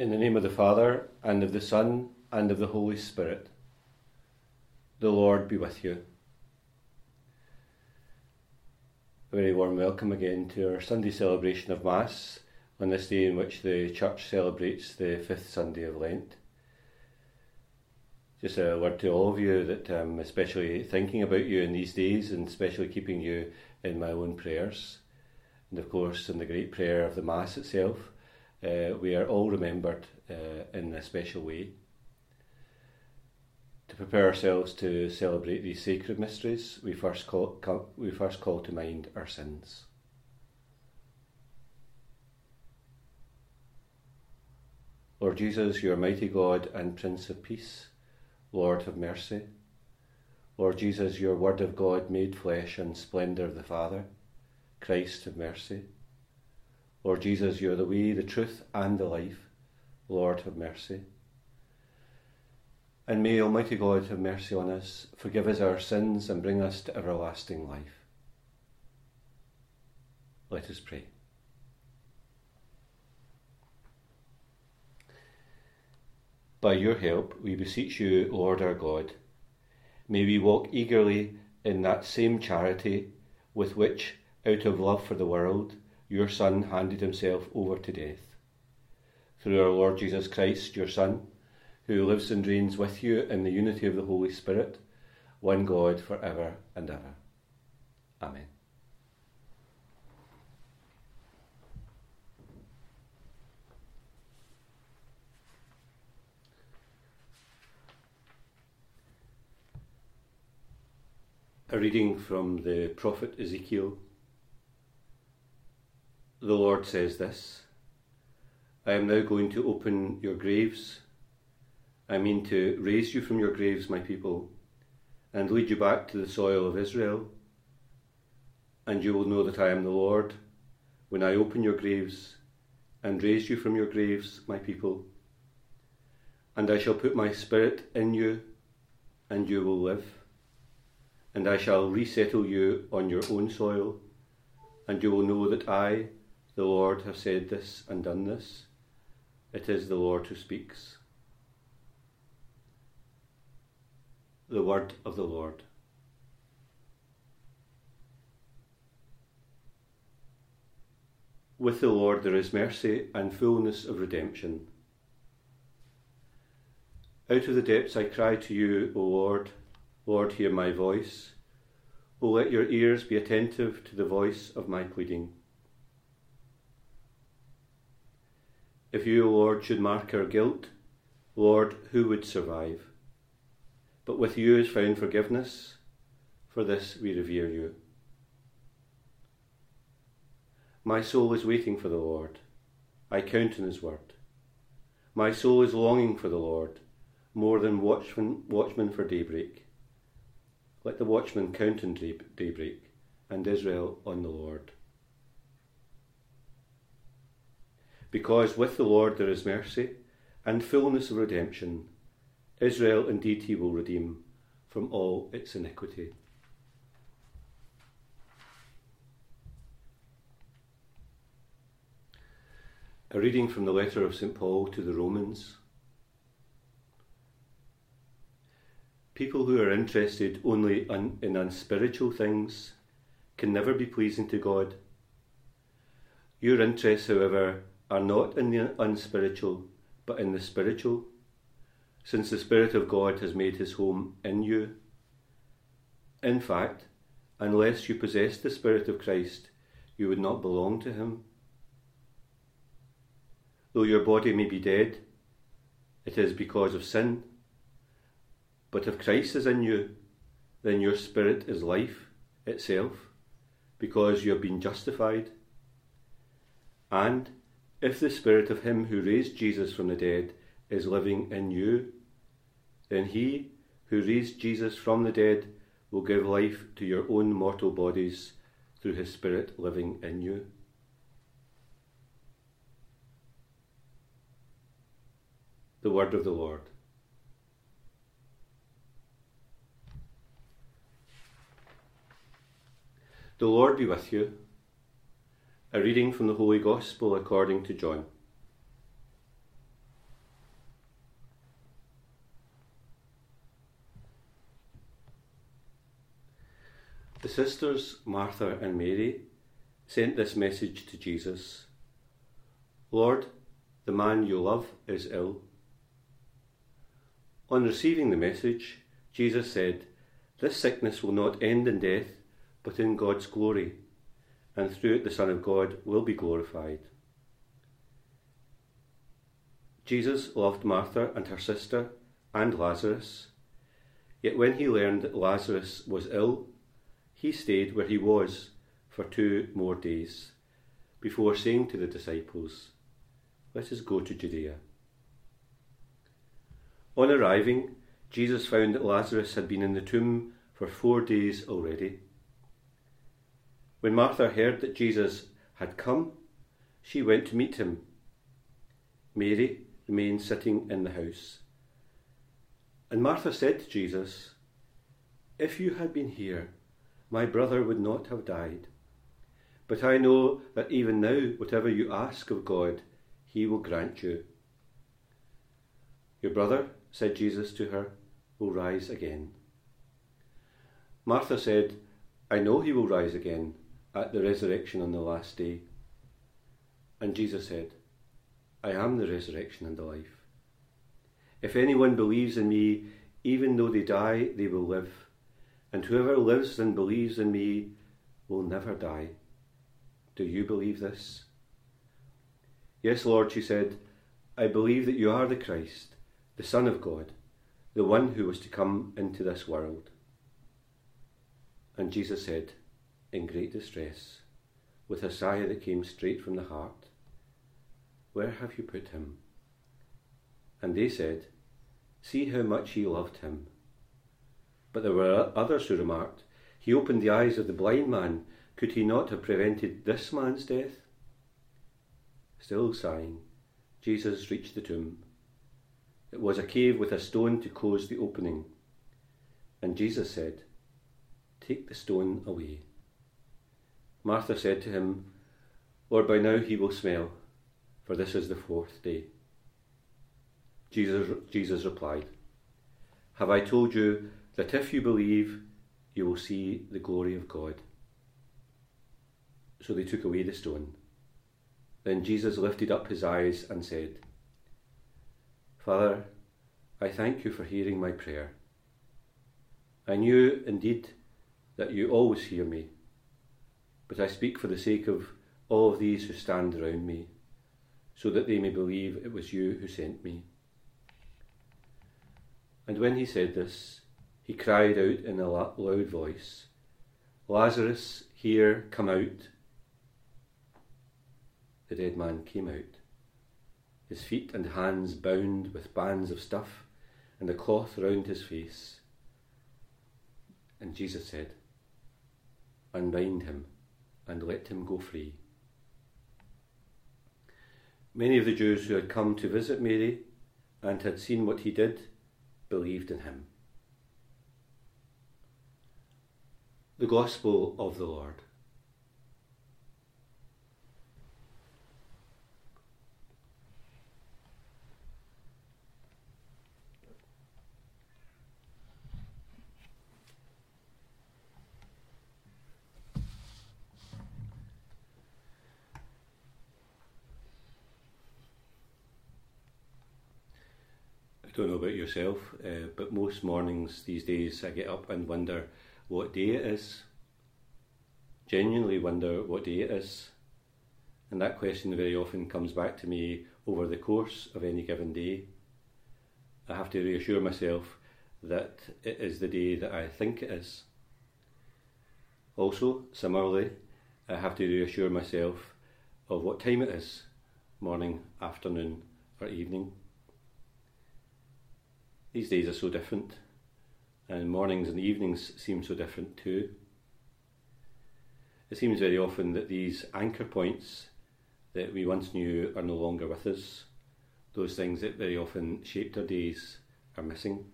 In the name of the Father, and of the Son, and of the Holy Spirit. The Lord be with you. A very warm welcome again to our Sunday celebration of Mass on this day in which the Church celebrates the fifth Sunday of Lent. Just a word to all of you that I'm especially thinking about you in these days and especially keeping you in my own prayers. And of course, in the great prayer of the Mass itself uh, we are all remembered uh, in a special way. To prepare ourselves to celebrate these sacred mysteries, we first call, we first call to mind our sins. Lord Jesus, your mighty God and Prince of Peace, Lord have mercy. Lord Jesus, your Word of God made flesh and splendour of the Father, Christ have mercy. Lord Jesus, you are the way, the truth, and the life. Lord, have mercy. And may Almighty God have mercy on us, forgive us our sins, and bring us to everlasting life. Let us pray. By your help, we beseech you, Lord our God, may we walk eagerly in that same charity with which, out of love for the world, your Son handed himself over to death. Through our Lord Jesus Christ, your Son, who lives and reigns with you in the unity of the Holy Spirit, one God for ever and ever. Amen. A reading from the prophet Ezekiel the Lord says this I am now going to open your graves. I mean to raise you from your graves, my people, and lead you back to the soil of Israel. And you will know that I am the Lord when I open your graves and raise you from your graves, my people. And I shall put my spirit in you, and you will live. And I shall resettle you on your own soil, and you will know that I, the Lord has said this and done this. It is the Lord who speaks. The word of the Lord. With the Lord there is mercy and fullness of redemption. Out of the depths I cry to you, O Lord. Lord, hear my voice. O let your ears be attentive to the voice of my pleading. If you, Lord, should mark our guilt, Lord, who would survive? But with you is found forgiveness. For this we revere you. My soul is waiting for the Lord. I count on his word. My soul is longing for the Lord, more than watchman, watchmen for daybreak. Let the watchman count on daybreak, and Israel on the Lord. Because with the Lord there is mercy and fullness of redemption. Israel indeed he will redeem from all its iniquity. A reading from the letter of St. Paul to the Romans. People who are interested only in unspiritual things can never be pleasing to God. Your interests, however, are not in the unspiritual, but in the spiritual, since the Spirit of God has made his home in you. In fact, unless you possessed the Spirit of Christ, you would not belong to him. Though your body may be dead, it is because of sin. But if Christ is in you, then your spirit is life itself, because you have been justified. And if the spirit of him who raised Jesus from the dead is living in you, then he who raised Jesus from the dead will give life to your own mortal bodies through his spirit living in you. The word of the Lord. The Lord be with you. A reading from the Holy Gospel according to John. The sisters, Martha and Mary, sent this message to Jesus Lord, the man you love is ill. On receiving the message, Jesus said, This sickness will not end in death, but in God's glory and through it the Son of God will be glorified. Jesus loved Martha and her sister and Lazarus, yet when he learned that Lazarus was ill, he stayed where he was for two more days before saying to the disciples, Let us go to Judea. On arriving, Jesus found that Lazarus had been in the tomb for four days already. When Martha heard that Jesus had come, she went to meet him. Mary remained sitting in the house. And Martha said to Jesus, If you had been here, my brother would not have died. But I know that even now, whatever you ask of God, he will grant you. Your brother, said Jesus to her, will rise again. Martha said, I know he will rise again at the resurrection on the last day. And Jesus said, I am the resurrection and the life. If anyone believes in me, even though they die, they will live. And whoever lives and believes in me will never die. Do you believe this? Yes, Lord, she said, I believe that you are the Christ, the Son of God, the one who was to come into this world. And Jesus said, in great distress, with a sigh that came straight from the heart, Where have you put him? And they said, See how much he loved him. But there were others who remarked, He opened the eyes of the blind man. Could he not have prevented this man's death? Still sighing, Jesus reached the tomb. It was a cave with a stone to close the opening. And Jesus said, Take the stone away. Martha said to him, Lord, by now he will smell, for this is the fourth day. Jesus, Jesus replied, Have I told you that if you believe, you will see the glory of God? So they took away the stone. Then Jesus lifted up his eyes and said, Father, I thank you for hearing my prayer. I knew indeed that you always hear me, but I speak for the sake of all these who stand around me, so that they may believe it was you who sent me. And when he said this, he cried out in a loud voice, Lazarus, here, come out. The dead man came out, his feet and hands bound with bands of stuff and a cloth round his face. And Jesus said, Unbind him and let him go free. Many of the Jews who had come to visit Mary and had seen what he did believed in him. The Gospel of the Lord. I don't know about yourself, uh, but most mornings these days I get up and wonder what day it is. Genuinely wonder what day it is. And that question very often comes back to me over the course of any given day. I have to reassure myself that it is the day that I think it is. Also, similarly, I have to reassure myself of what time it is morning, afternoon, or evening. These days are so different, and mornings and evenings seem so different too. It seems very often that these anchor points that we once knew are no longer with us. Those things that very often shaped our days are missing.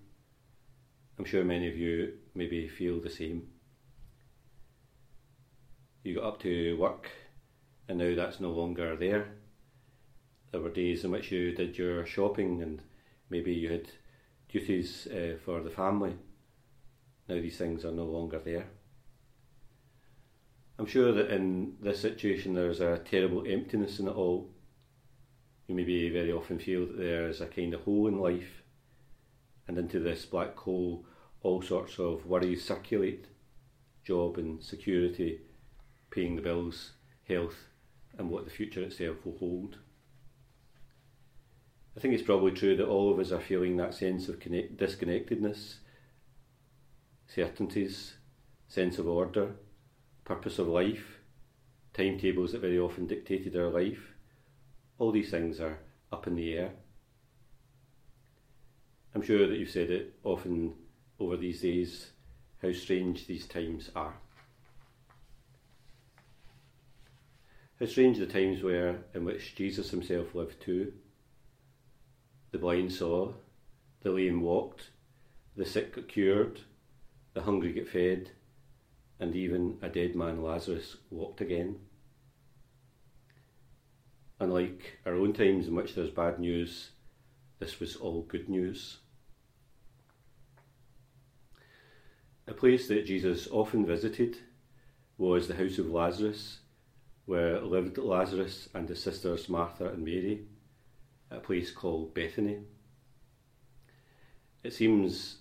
I'm sure many of you maybe feel the same. You got up to work and now that's no longer there. There were days in which you did your shopping and maybe you had duties uh, for the family. Now these things are no longer there. I'm sure that in this situation there's a terrible emptiness in it all. You maybe very often feel that there's a kind of hole in life, and into this black hole all sorts of worries circulate job and security, paying the bills, health, and what the future itself will hold. I think it's probably true that all of us are feeling that sense of connect- disconnectedness, certainties, sense of order, purpose of life, timetables that very often dictated our life. All these things are up in the air. I'm sure that you've said it often over these days how strange these times are. How strange the times were in which Jesus himself lived too. The blind saw, the lame walked, the sick got cured, the hungry get fed, and even a dead man, Lazarus, walked again. Unlike our own times in which there's bad news, this was all good news. A place that Jesus often visited was the house of Lazarus, where lived Lazarus and his sisters Martha and Mary, at a place called Bethany. It seems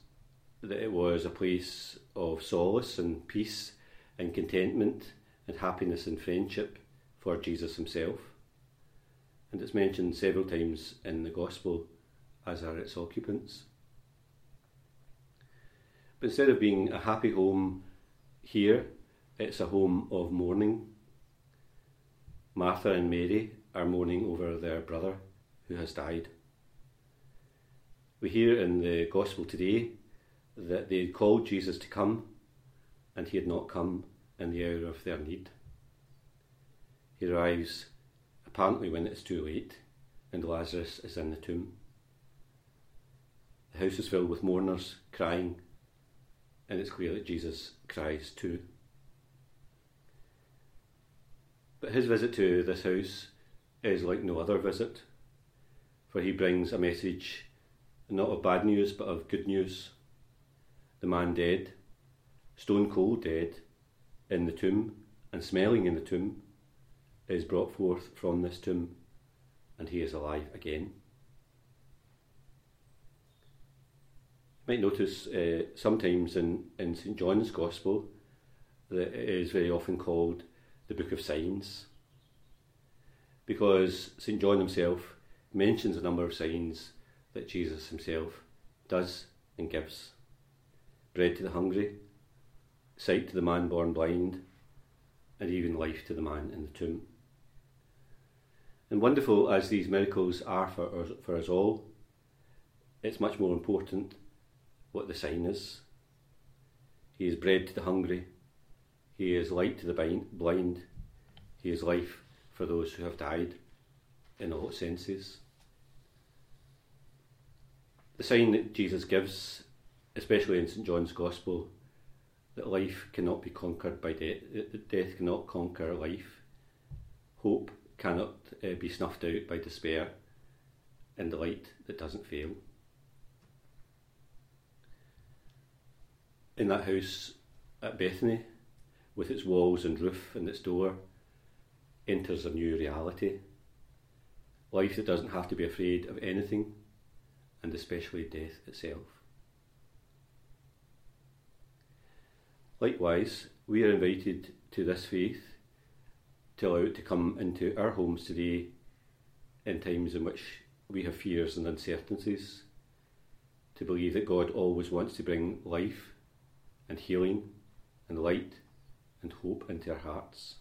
that it was a place of solace and peace and contentment and happiness and friendship for Jesus himself. And it's mentioned several times in the Gospel as are its occupants. But instead of being a happy home here, it's a home of mourning. Martha and Mary are mourning over their brother who has died. We hear in the Gospel today that they had called Jesus to come and he had not come in the hour of their need. He arrives apparently when it's too late and Lazarus is in the tomb. The house is filled with mourners crying and it's clear that Jesus cries too. But his visit to this house is like no other visit, for he brings a message not of bad news but of good news. The man dead, stone cold dead, in the tomb and smelling in the tomb, is brought forth from this tomb and he is alive again. You might notice uh, sometimes in, in St John's Gospel that it is very often called the Book of Signs because St John himself mentions a number of signs that Jesus himself does and gives bread to the hungry, sight to the man born blind, and even life to the man in the tomb. And wonderful as these miracles are for us, for us all, it's much more important what the sign is. He is bread to the hungry. He is light to the blind. He is life for those who have died in all senses. The sign that Jesus gives, especially in St John's Gospel, that life cannot be conquered by death, that death cannot conquer life. Hope cannot uh, be snuffed out by despair in the light that doesn't fail. in that house at Bethany, with its walls and roof and its door, enters a new reality. Life that doesn't have to be afraid of anything, and especially death itself. Likewise, we are invited to this faith to allow it to come into our homes today in times in which we have fears and uncertainties, to believe that God always wants to bring life and healing and light and hope into our hearts.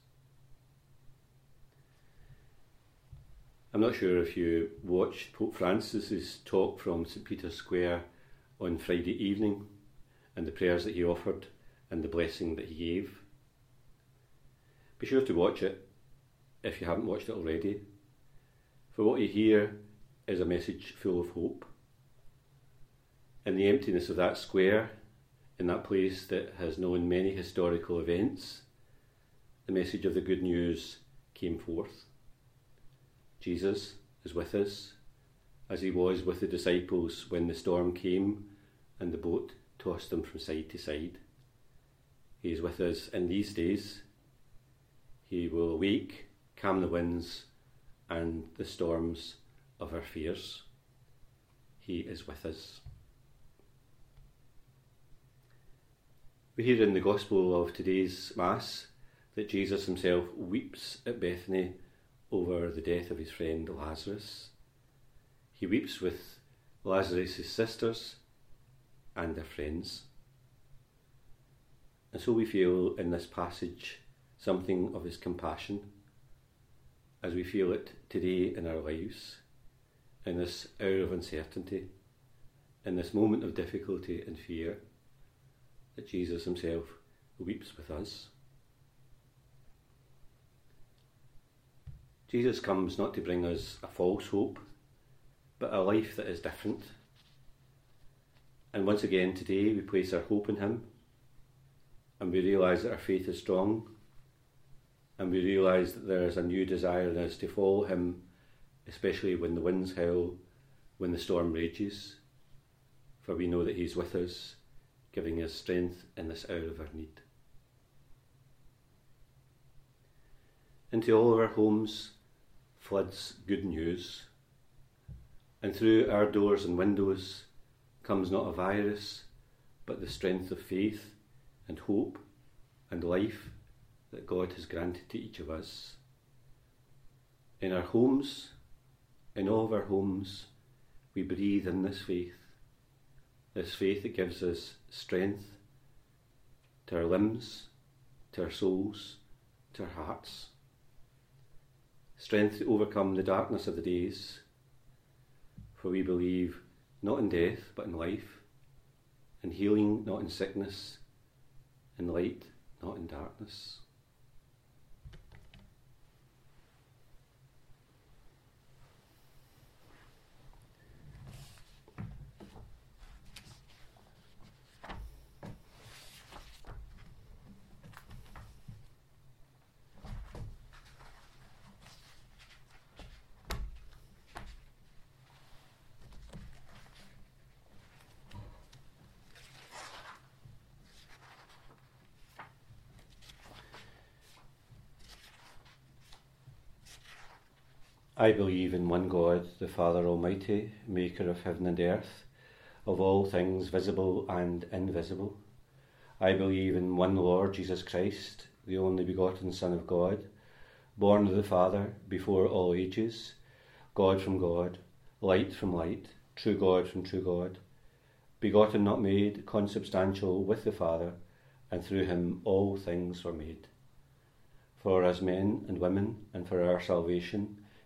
I'm not sure if you watched Pope Francis's talk from St Peter's Square on Friday evening and the prayers that he offered and the blessing that he gave. Be sure to watch it if you haven't watched it already, for what you hear is a message full of hope. In the emptiness of that square, in that place that has known many historical events, the message of the good news came forth. Jesus is with us, as he was with the disciples when the storm came and the boat tossed them from side to side. He is with us in these days, He will awake, calm the winds and the storms of our fears. He is with us. We hear in the Gospel of today's Mass that Jesus himself weeps at Bethany over the death of his friend Lazarus. He weeps with Lazarus' sisters and their friends. And so we feel in this passage something of his compassion as we feel it today in our lives, in this hour of uncertainty, in this moment of difficulty and fear, that Jesus himself weeps with us. Jesus comes not to bring us a false hope, but a life that is different. And once again today we place our hope in Him and we realise that our faith is strong and we realise that there is a new desire in us to follow Him, especially when the winds howl, when the storm rages, for we know that He's with us, giving us strength in this hour of our need. Into all of our homes floods good news, and through our doors and windows comes not a virus, but the strength of faith and hope and life that God has granted to each of us. In our homes, in all of our homes, we breathe in this faith, this faith that gives us strength to our limbs, to our souls, to our hearts, strength to overcome the darkness of the days, for we believe not in death but in life, in healing not in sickness, in light not in darkness. I believe in one God, the Father Almighty, maker of heaven and earth, of all things visible and invisible. I believe in one Lord Jesus Christ, the only begotten Son of God, born of the Father before all ages, God from God, light from light, true God from true God, begotten not made, consubstantial with the Father, and through him all things were made. For as men and women, and for our salvation,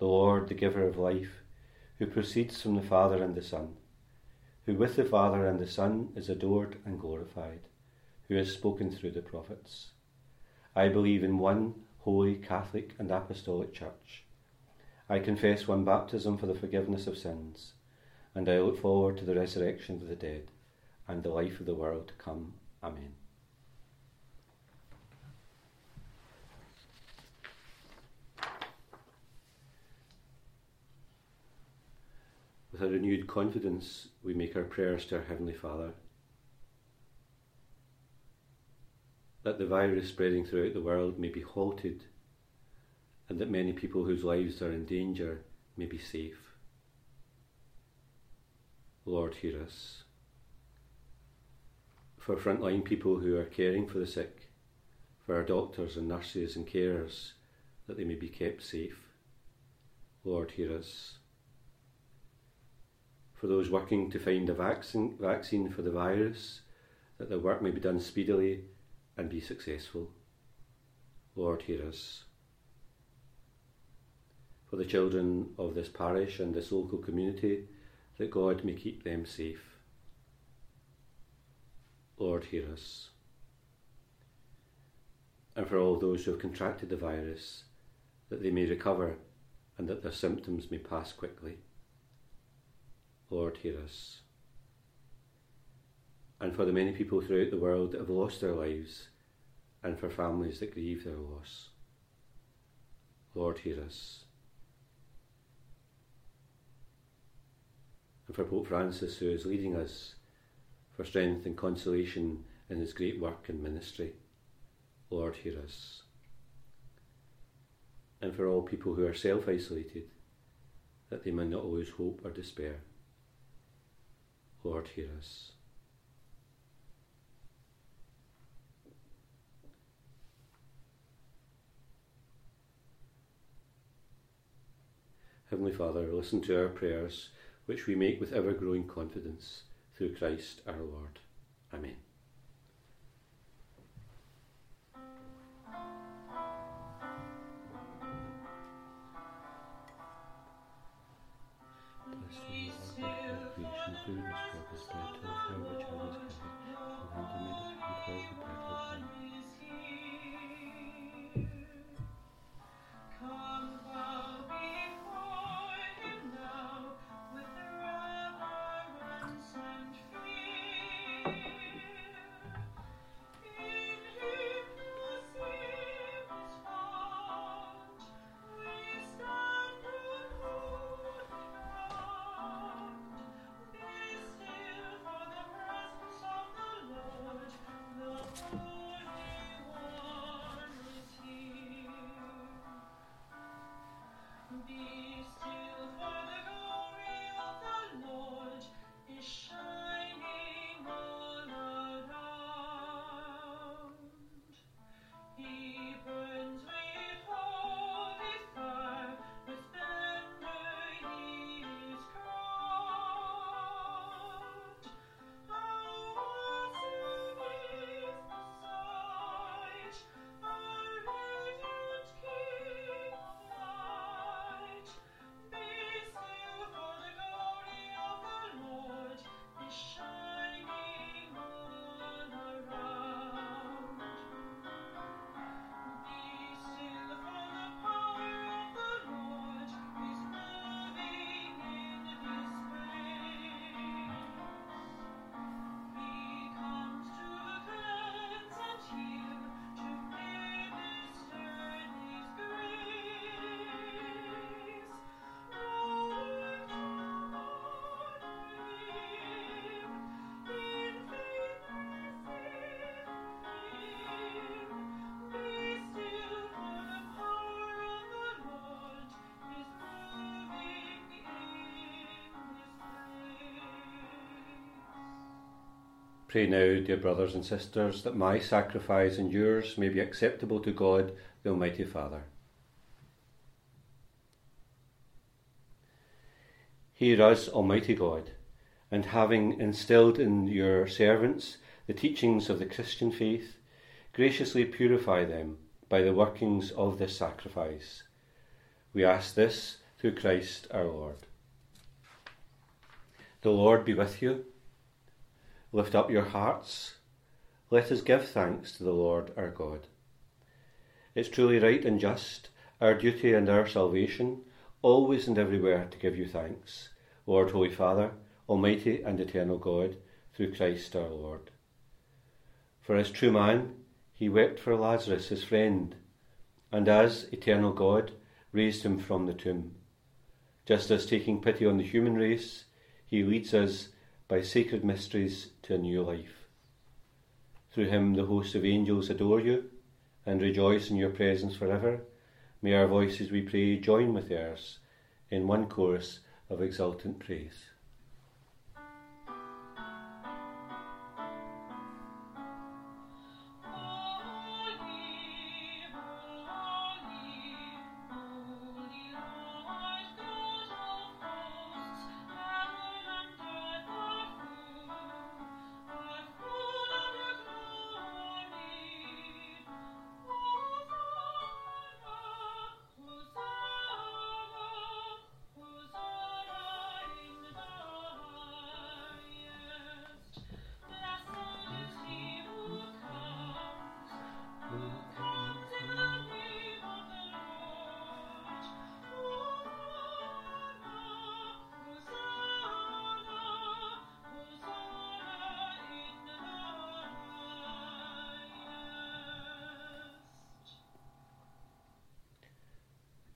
the Lord, the giver of life, who proceeds from the Father and the Son, who with the Father and the Son is adored and glorified, who has spoken through the prophets. I believe in one holy, Catholic, and Apostolic Church. I confess one baptism for the forgiveness of sins, and I look forward to the resurrection of the dead and the life of the world to come. Amen. With a renewed confidence, we make our prayers to our Heavenly Father. That the virus spreading throughout the world may be halted, and that many people whose lives are in danger may be safe. Lord, hear us. For frontline people who are caring for the sick, for our doctors and nurses and carers, that they may be kept safe. Lord, hear us for those working to find a vaccine, vaccine for the virus, that their work may be done speedily and be successful. Lord, hear us. For the children of this parish and this local community, that God may keep them safe. Lord, hear us. And for all those who have contracted the virus, that they may recover and that their symptoms may pass quickly. Lord, hear us. And for the many people throughout the world that have lost their lives, and for families that grieve their loss. Lord, hear us. And for Pope Francis, who is leading us for strength and consolation in his great work and ministry. Lord, hear us. And for all people who are self isolated, that they may not lose hope or despair. Lord, hear us. Heavenly Father, listen to our prayers, which we make with ever growing confidence through Christ our Lord. Amen students participate to fulfill Pray now, dear brothers and sisters, that my sacrifice and yours may be acceptable to God, the Almighty Father. Hear us, Almighty God, and having instilled in your servants the teachings of the Christian faith, graciously purify them by the workings of this sacrifice. We ask this through Christ our Lord. The Lord be with you. Lift up your hearts. Let us give thanks to the Lord our God. It's truly right and just, our duty and our salvation, always and everywhere to give you thanks, Lord, Holy Father, Almighty and eternal God, through Christ our Lord. For as true man, he wept for Lazarus, his friend, and as eternal God, raised him from the tomb. Just as taking pity on the human race, he leads us by sacred mysteries to a new life. Through him, the hosts of angels adore you and rejoice in your presence forever. May our voices, we pray, join with theirs in one chorus of exultant praise.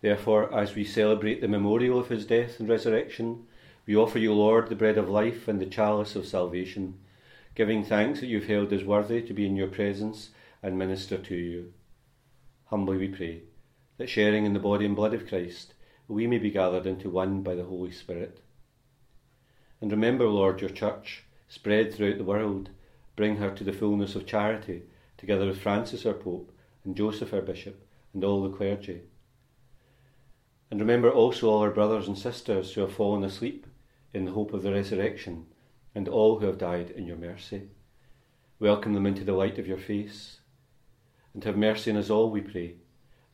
Therefore, as we celebrate the memorial of his death and resurrection, we offer you, Lord, the bread of life and the chalice of salvation, giving thanks that you've held us worthy to be in your presence and minister to you. Humbly we pray that sharing in the body and blood of Christ, we may be gathered into one by the Holy Spirit. And remember, Lord, your church, spread throughout the world, bring her to the fullness of charity, together with Francis our Pope, and Joseph our Bishop, and all the clergy and remember also all our brothers and sisters who have fallen asleep in the hope of the resurrection, and all who have died in your mercy. Welcome them into the light of your face. And have mercy on us all, we pray,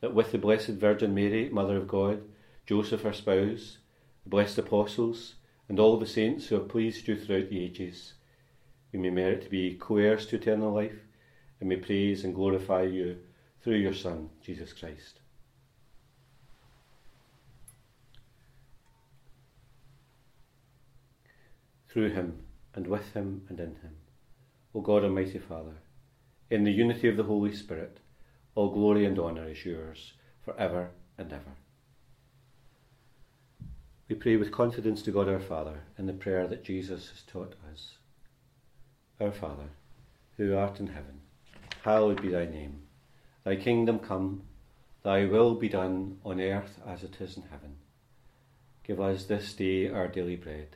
that with the Blessed Virgin Mary, Mother of God, Joseph her spouse, the blessed apostles, and all the saints who have pleased you throughout the ages, we may merit to be co heirs to eternal life, and may praise and glorify you through your Son, Jesus Christ. Through him, and with him, and in him. O God Almighty Father, in the unity of the Holy Spirit, all glory and honour is yours for ever and ever. We pray with confidence to God our Father in the prayer that Jesus has taught us. Our Father, who art in heaven, hallowed be thy name. Thy kingdom come, thy will be done on earth as it is in heaven. Give us this day our daily bread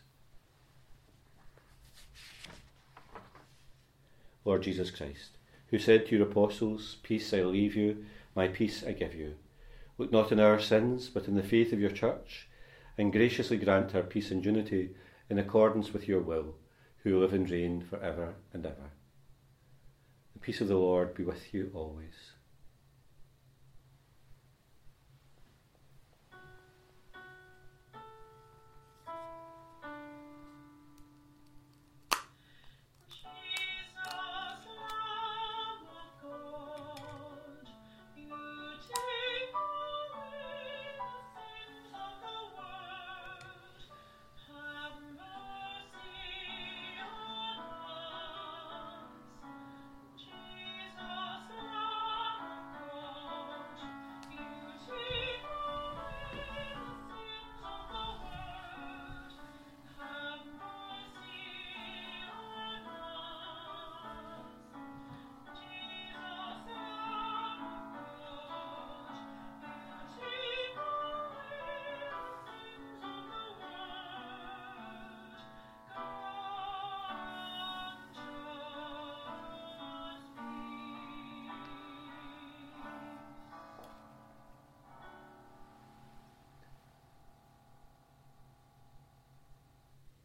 Lord Jesus Christ, who said to your apostles, Peace I leave you, my peace I give you. Look not on our sins, but in the faith of your church, and graciously grant her peace and unity in accordance with your will, who live and reign for ever and ever. The peace of the Lord be with you always.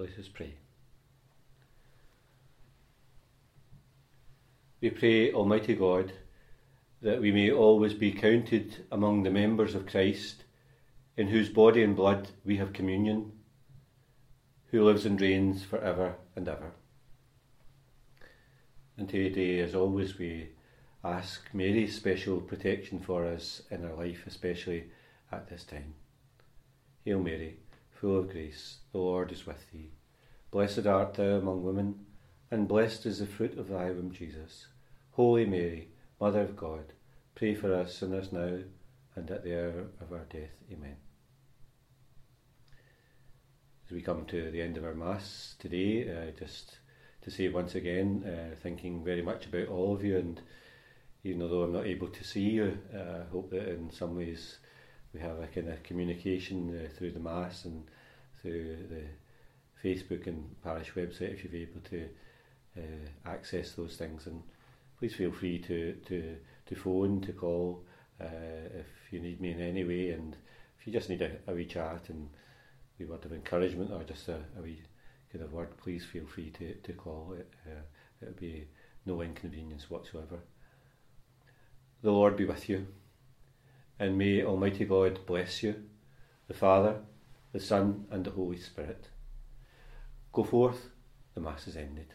Let us pray. We pray, Almighty God, that we may always be counted among the members of Christ, in whose body and blood we have communion, who lives and reigns for ever and ever. And today, as always, we ask Mary's special protection for us in our life, especially at this time. Hail Mary full of grace, the Lord is with thee. Blessed art thou among women, and blessed is the fruit of thy womb, Jesus. Holy Mary, Mother of God, pray for us sinners now and at the hour of our death. Amen. as we come to the end of our Mass today, uh, just to say once again, uh, thinking very much about all of you, and even though I'm not able to see you, uh, I hope that in some ways we have a kind of communication uh, through the Mass and through the Facebook and parish website if you're able to uh, access those things. And please feel free to, to, to phone, to call uh, if you need me in any way, and if you just need a, a wee chat and a word of encouragement or just a, a wee kind of word, please feel free to, to call. It, uh, it'll be no inconvenience whatsoever. The Lord be with you, and may Almighty God bless you, the Father, the Son, and the Holy Spirit. Go forth, the Mass is ended.